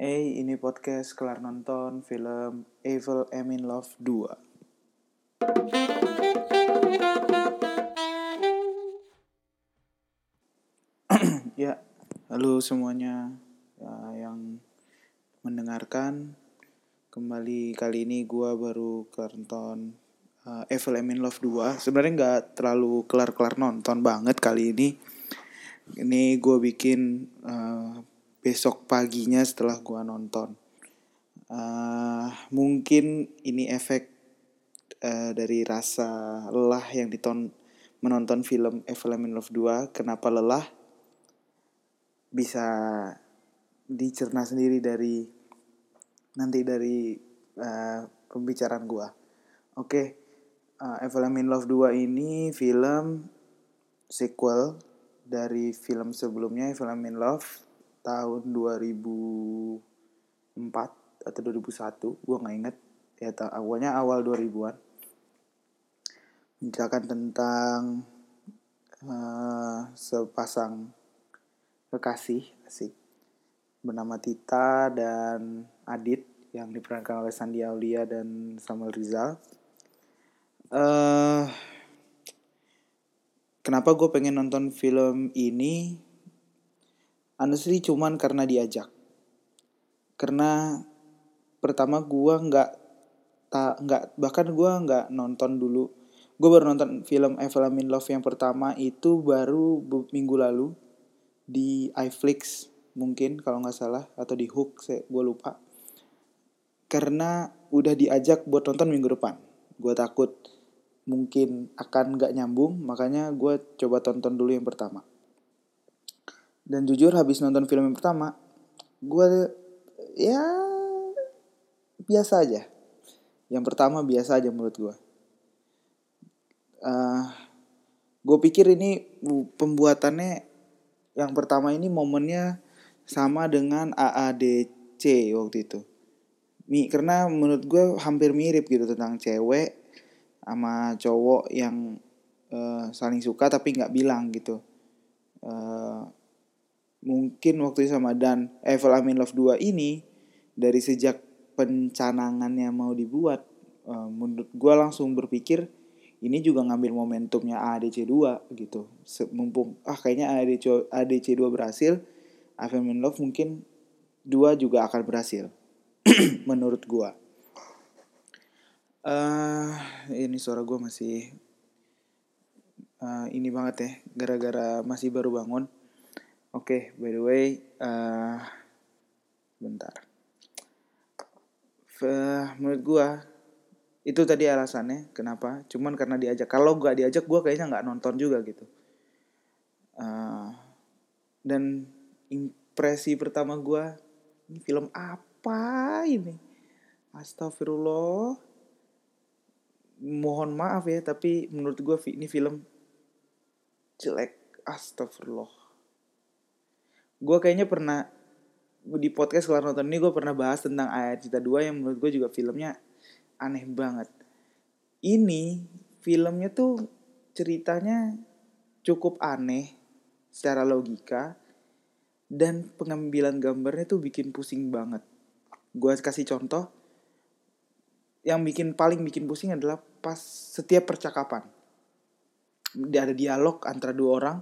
Eh, ini podcast kelar nonton film Evil I'm in Love 2. ya, halo semuanya ya, yang mendengarkan. Kembali kali ini gue baru kelar nonton uh, Evil I'm in Love 2. Sebenarnya nggak terlalu kelar-kelar nonton banget kali ini. Ini gue bikin uh, besok paginya setelah gue nonton. Uh, mungkin ini efek uh, dari rasa lelah yang diton menonton film in Love 2. Kenapa lelah? Bisa dicerna sendiri dari nanti dari uh, pembicaraan gue. Oke, okay. uh, in Love 2 ini film sequel dari film sebelumnya in Love tahun 2004 atau 2001 gue nggak inget ya awalnya awal 2000-an menceritakan tentang uh, sepasang kekasih asik bernama Tita dan Adit yang diperankan oleh Sandi Aulia dan Samuel Rizal. Uh, kenapa gue pengen nonton film ini? Honestly cuman karena diajak. Karena pertama gue nggak tak nggak bahkan gue nggak nonton dulu. Gue baru nonton film Evil in Love yang pertama itu baru minggu lalu di iFlix mungkin kalau nggak salah atau di Hook saya gue lupa karena udah diajak buat nonton minggu depan gue takut mungkin akan nggak nyambung makanya gue coba tonton dulu yang pertama dan jujur habis nonton film yang pertama gue ya biasa aja. Yang pertama biasa aja menurut gue uh, gue pikir ini pembuatannya yang pertama ini momennya sama dengan AADC waktu itu. Mi, karena menurut gue hampir mirip gitu tentang cewek sama cowok yang uh, saling suka tapi nggak bilang gitu. Uh, mungkin waktu sama dan Evil Amin Love 2 ini dari sejak pencanangannya mau dibuat uh, menurut gue langsung berpikir ini juga ngambil momentumnya ADC 2 gitu mumpung ah kayaknya ADC ADC 2 berhasil Evil Amin Love mungkin dua juga akan berhasil menurut gua. Uh, ini suara gua masih uh, ini banget ya, gara-gara masih baru bangun. Oke, okay, by the way, uh, bentar. Uh, menurut gua itu tadi alasannya kenapa cuman karena diajak kalau gak diajak gua kayaknya nggak nonton juga gitu uh, dan impresi pertama gua ini film apa ini? Astagfirullah. Mohon maaf ya, tapi menurut gue ini film jelek. Astagfirullah. Gue kayaknya pernah di podcast kalau nonton ini gue pernah bahas tentang ayat cita 2 yang menurut gue juga filmnya aneh banget. Ini filmnya tuh ceritanya cukup aneh secara logika dan pengambilan gambarnya tuh bikin pusing banget gue kasih contoh yang bikin paling bikin pusing adalah pas setiap percakapan ada dialog antara dua orang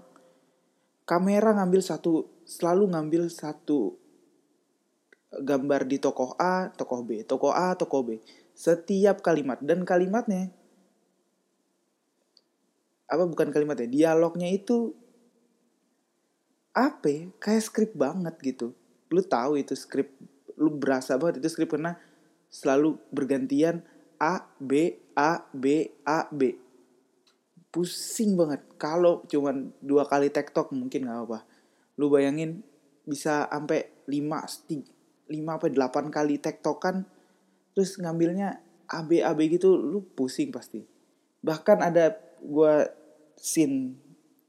kamera ngambil satu selalu ngambil satu gambar di tokoh A, tokoh B, tokoh A, tokoh B. Setiap kalimat dan kalimatnya apa bukan kalimatnya, dialognya itu apa? Ya, kayak skrip banget gitu. Lu tahu itu skrip lu berasa banget itu skrip karena selalu bergantian A B A B A B pusing banget. Kalau cuman dua kali tektok mungkin nggak apa lu bayangin bisa sampai lima lima apa delapan kali tektokan terus ngambilnya A B A B gitu lu pusing pasti. Bahkan ada gue scene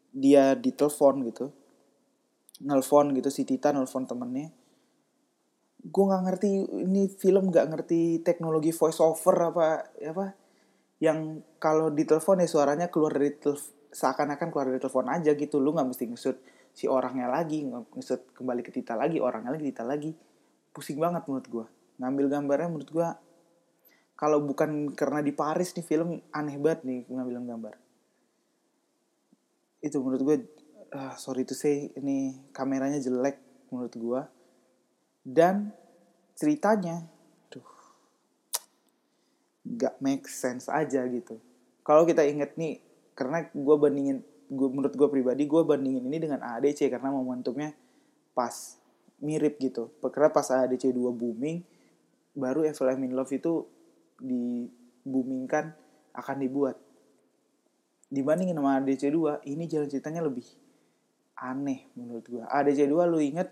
dia di telepon gitu nelfon gitu si Tita nelfon temennya. Gue nggak ngerti ini film nggak ngerti teknologi voice over apa apa yang kalau ditelepon ya suaranya keluar dari seakan-akan keluar dari telepon aja gitu. Lu nggak mesti ngesut si orangnya lagi ngesut kembali ke Tita lagi orangnya lagi Tita lagi. Pusing banget menurut gue ngambil gambarnya menurut gue kalau bukan karena di Paris nih film aneh banget nih ngambil gambar. Itu menurut gue uh, sorry to say ini kameranya jelek menurut gue dan ceritanya gak make sense aja gitu. Kalau kita inget nih karena gue bandingin gue menurut gue pribadi gue bandingin ini dengan ADC karena momentumnya pas mirip gitu. Karena pas ADC 2 booming baru Evil in Love itu di akan dibuat. Dibandingin sama ADC 2 ini jalan ceritanya lebih aneh menurut gue ADC 2 lu inget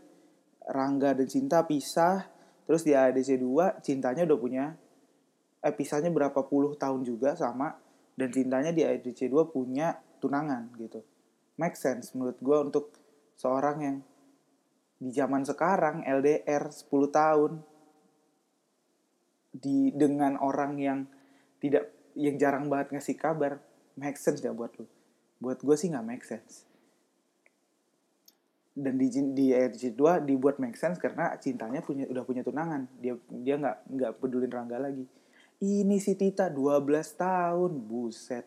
Rangga dan Cinta pisah terus di ADC 2 cintanya udah punya eh berapa puluh tahun juga sama dan cintanya di ADC 2 punya tunangan gitu. Make sense menurut gue untuk seorang yang di zaman sekarang LDR 10 tahun di dengan orang yang tidak yang jarang banget ngasih kabar make sense gak buat lu? Buat gue sih nggak make sense. Dan di di RC 2 dibuat make sense karena cintanya punya udah punya tunangan. Dia dia nggak nggak pedulin Rangga lagi ini si Tita 12 tahun. Buset.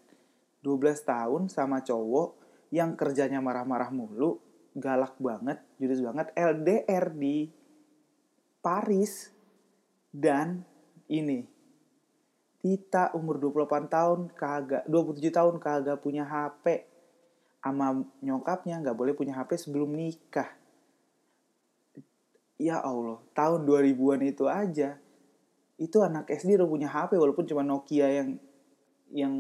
12 tahun sama cowok yang kerjanya marah-marah mulu galak banget judes banget LDR di Paris. Dan ini Tita umur 28 tahun kagak 27 tahun kagak punya HP sama nyokapnya nggak boleh punya HP sebelum nikah. Ya Allah tahun 2000-an itu aja itu anak SD udah punya HP walaupun cuma Nokia yang yang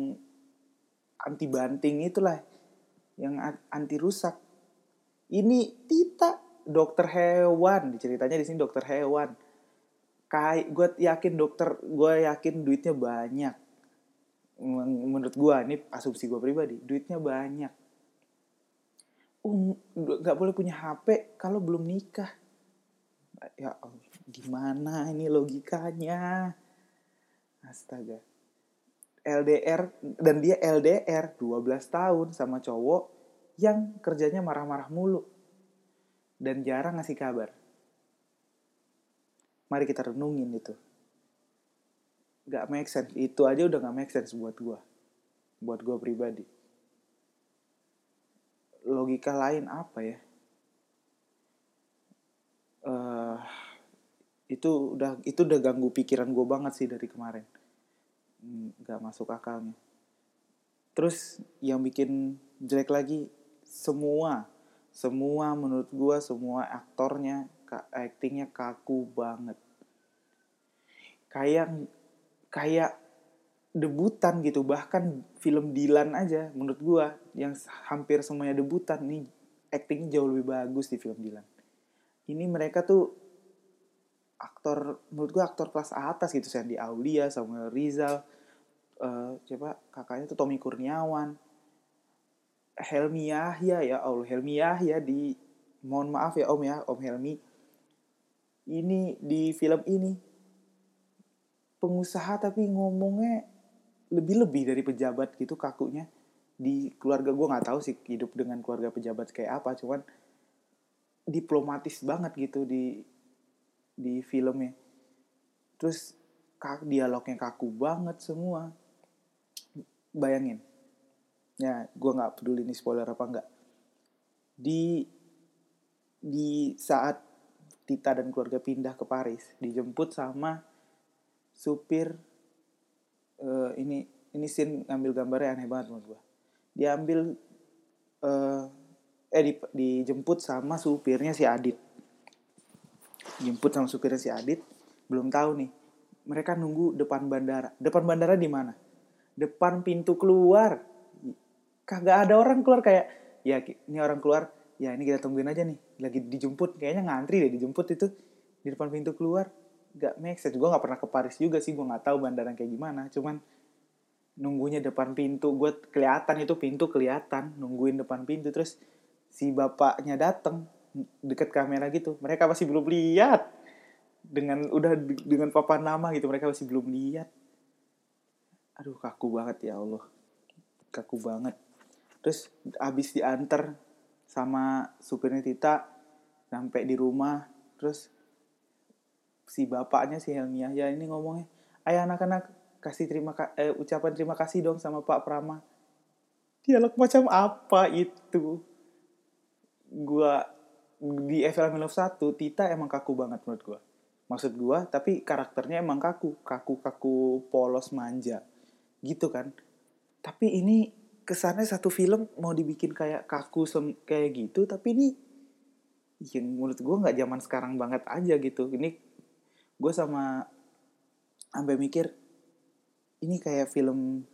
anti banting itulah yang anti rusak. Ini Tita dokter hewan. Ceritanya di sini dokter hewan. Kayak gue yakin dokter gue yakin duitnya banyak. Menurut gue ini asumsi gue pribadi duitnya banyak. Um nggak boleh punya HP kalau belum nikah ya gimana ini logikanya? Astaga. LDR dan dia LDR 12 tahun sama cowok yang kerjanya marah-marah mulu. Dan jarang ngasih kabar. Mari kita renungin itu. Gak make sense. Itu aja udah gak make sense buat gue buat gue pribadi. Logika lain apa ya uh, itu udah itu udah ganggu pikiran gue banget sih dari kemarin. Nggak masuk akalnya. Terus yang bikin jelek lagi semua semua menurut gue semua aktornya actingnya kaku banget. Kayak kayak debutan gitu bahkan film Dilan aja menurut gua yang hampir semuanya debutan nih actingnya jauh lebih bagus di film Dilan. Ini mereka tuh aktor menurut gua aktor kelas atas gitu Sandy Aulia Samuel Rizal uh, coba kakaknya tuh Tommy Kurniawan. Helmi Yahya ya Allah Helmi Yahya di mohon maaf ya Om ya Om Helmi. Ini di film ini pengusaha tapi ngomongnya lebih-lebih dari pejabat gitu kakunya. Di keluarga gue nggak tahu sih hidup dengan keluarga pejabat kayak apa cuman diplomatis banget gitu di di filmnya. Terus dialognya kaku banget semua. Bayangin. Ya gue nggak peduli ini spoiler apa enggak di di saat Tita dan keluarga pindah ke Paris dijemput sama supir uh, ini ini scene ngambil gambarnya aneh banget menurut gue diambil uh, eh di, dijemput sama supirnya si Adit jemput sama supirnya si Adit belum tahu nih. Mereka nunggu depan bandara. Depan bandara di mana? Depan pintu keluar. Kagak ada orang keluar kayak ya ini orang keluar. Ya ini kita tungguin aja nih. Lagi dijemput. Kayaknya ngantri deh dijemput itu. Di depan pintu keluar. Gak make sense. Gue gak pernah ke Paris juga sih. Gue gak tahu bandara kayak gimana. Cuman nunggunya depan pintu. Gue kelihatan itu pintu kelihatan. Nungguin depan pintu. Terus si bapaknya dateng deket kamera gitu. Mereka masih belum lihat. Dengan udah dengan papan nama gitu mereka masih belum lihat. Aduh kaku banget ya Allah. Kaku banget. Terus abis diantar sama supirnya Tita sampai di rumah. Terus si bapaknya si Helmi ya ini ngomongnya ayo anak-anak kasih terima eh, ucapan terima kasih dong sama Pak Prama. Dialog macam apa itu? Gua di FLM Love 1 Tita emang kaku banget menurut gua. Maksud gua tapi karakternya emang kaku. Kaku kaku polos manja. Gitu kan. Tapi ini kesannya satu film mau dibikin kayak kaku sem kayak gitu tapi ini yang menurut gue nggak zaman sekarang banget aja gitu. Ini gue sama sampai mikir ini kayak film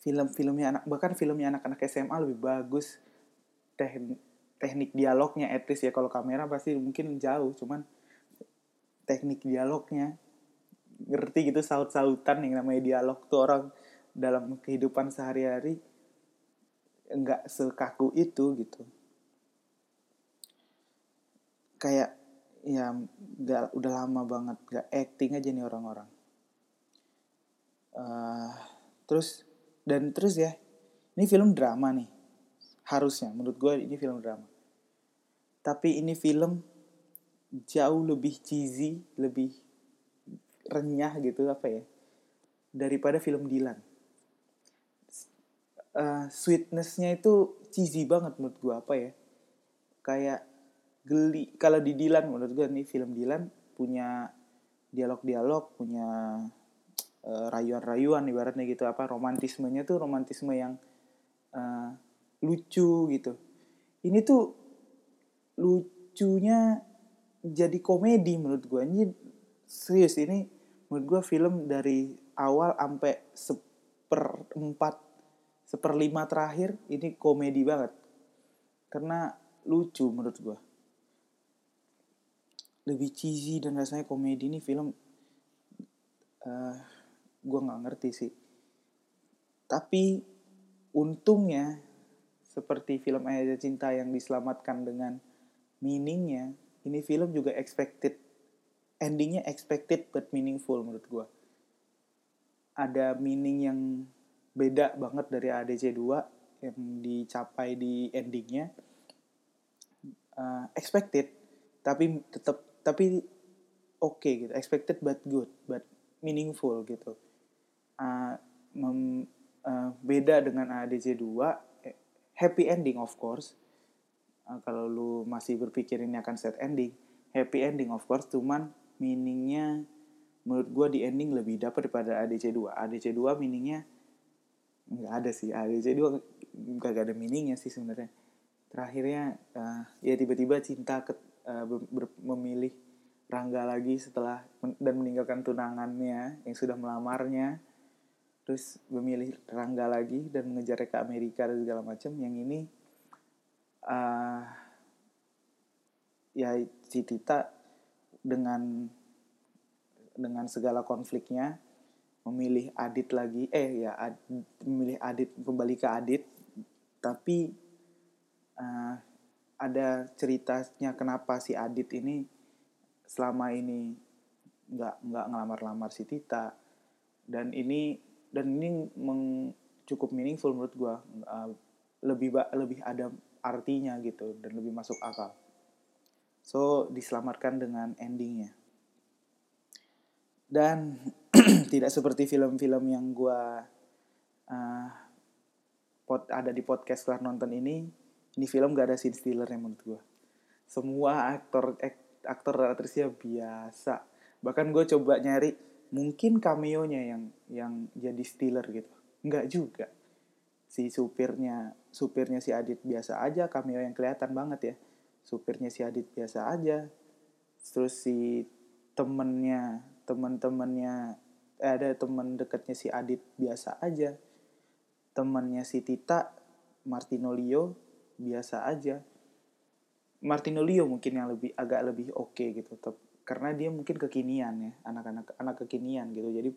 film-filmnya anak bahkan filmnya anak-anak SMA lebih bagus. Teknik teknik dialognya etis ya kalau kamera pasti mungkin jauh cuman teknik dialognya ngerti gitu saut-sautan yang namanya dialog tuh orang dalam kehidupan sehari-hari nggak sekaku itu gitu. Kayak ya udah, udah lama banget gak acting aja nih orang-orang. Uh, terus dan terus ya ini film drama nih harusnya menurut gue ini film drama. Tapi ini film jauh lebih cheesy lebih renyah gitu apa ya daripada film Dylan uh, sweetnessnya itu cheesy banget menurut gue apa ya. Kayak geli kalau di Dilan menurut gue nih film Dilan punya dialog-dialog punya uh, rayuan-rayuan ibaratnya gitu apa romantismenya tuh romantisme yang uh, lucu gitu. Ini tuh lucunya jadi komedi menurut gue ini serius ini menurut gue film dari awal sampai seperempat seperlima terakhir ini komedi banget. Karena lucu menurut gue lebih cheesy dan rasanya komedi. Ini film uh, eh, gue nggak ngerti sih. Tapi untungnya seperti film Ayah Cinta yang diselamatkan dengan meaningnya ini film juga expected. Endingnya expected but meaningful menurut gue ada meaning yang beda banget dari ADC 2 yang dicapai di endingnya. Uh, expected tapi tetap tapi oke okay, gitu. Expected but good but meaningful gitu. Uh, mem, uh, beda dengan ADC 2 eh, happy ending of course. Uh, kalau lu masih berpikir ini akan set ending happy ending of course. Cuman meaningnya menurut gue di ending lebih dapat daripada ADC 2 ADC 2 meaningnya nggak ada sih. ADC 2 gak, ada meaningnya sih sebenarnya. Terakhirnya uh, ya tiba-tiba cinta ke, uh, ber, memilih Rangga lagi setelah men dan meninggalkan tunangannya yang sudah melamarnya terus memilih Rangga lagi dan mengejarnya ke Amerika dan segala macam. Yang ini uh, ya si Tita dengan dengan segala konfliknya memilih Adit lagi. Eh ya ad, memilih Adit kembali ke Adit. Tapi uh, ada ceritanya kenapa si Adit ini selama ini nggak nggak ngelamar-lamar si Tita. Dan ini dan ini meng, cukup meaningful menurut gue uh, lebih lebih ada artinya gitu dan lebih masuk akal. So diselamatkan dengan endingnya. Dan tidak seperti film-film yang gue uh, pot ada di podcast kelar nonton ini ini film gak ada scene yang menurut gue semua aktor aktor aktrisnya biasa. Bahkan gue coba nyari mungkin cameo-nya yang yang jadi stealer gitu. Nggak juga. Si supirnya supirnya si Adit biasa aja cameo yang kelihatan banget ya. Supirnya si Adit biasa aja. Terus si temennya teman-temannya eh, ada teman dekatnya si Adit biasa aja. Temannya si Tita Martino Leo biasa aja. Martino Leo mungkin yang lebih agak lebih oke okay gitu karena dia mungkin kekinian ya anak-anak anak kekinian gitu. Jadi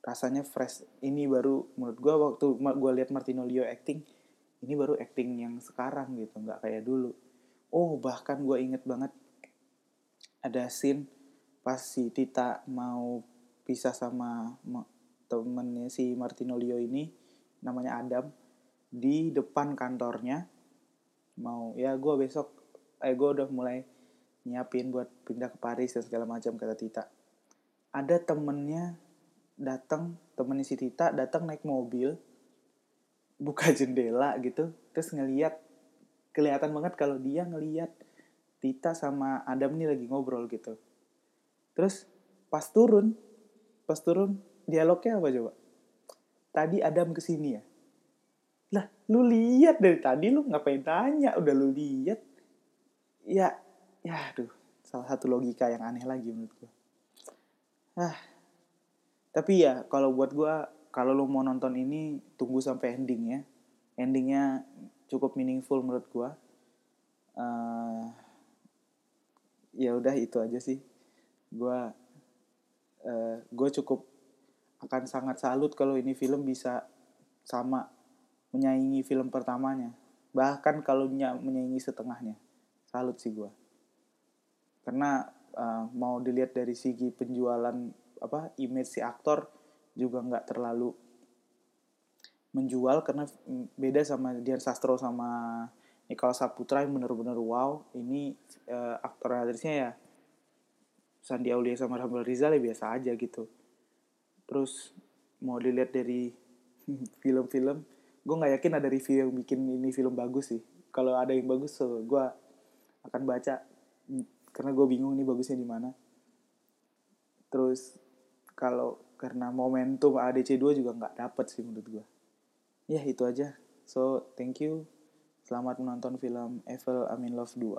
rasanya fresh. Ini baru menurut gue waktu gue lihat Martino Leo acting ini baru acting yang sekarang gitu nggak kayak dulu. Oh bahkan gue inget banget ada scene pas si Tita mau pisah sama temennya si Martino Leo ini namanya Adam di depan kantornya. Mau ya gue besok eh gue udah mulai nyiapin buat pindah ke Paris dan segala macam kata Tita. Ada temennya datang temennya si Tita datang naik mobil buka jendela gitu terus ngeliat kelihatan banget kalau dia ngeliat Tita sama Adam nih lagi ngobrol gitu. Terus pas turun pas turun dialognya apa coba? Tadi Adam ke sini ya? Lah lu lihat dari tadi lu ngapain tanya? Udah lu lihat ya ya aduh salah satu logika yang aneh lagi menurut gua. Ah tapi ya kalau buat gua kalau lu mau nonton ini tunggu sampai ending ya. Endingnya cukup meaningful menurut gua. Uh, ya udah itu aja sih. Gua uh, gue cukup akan sangat salut kalau ini film bisa sama menyaingi film pertamanya. Bahkan kalau menyaingi setengahnya. Salut sih gue karena uh, mau dilihat dari segi penjualan apa image si aktor juga nggak terlalu menjual karena beda sama Dian Sastro sama Nicholas Saputra yang bener-bener wow. Ini uh, aktor aktrisnya ya Sandi Aulia sama Rahmat Rizal ya biasa aja gitu. Terus mau dilihat dari film-film gue nggak yakin ada review yang bikin ini film bagus sih. Kalau ada yang bagus so gue akan baca karena gue bingung ini bagusnya di mana. Terus kalau karena momentum ADC 2 juga nggak dapet sih menurut gue ya itu aja. So thank you. Selamat menonton film Evil I'm in Love 2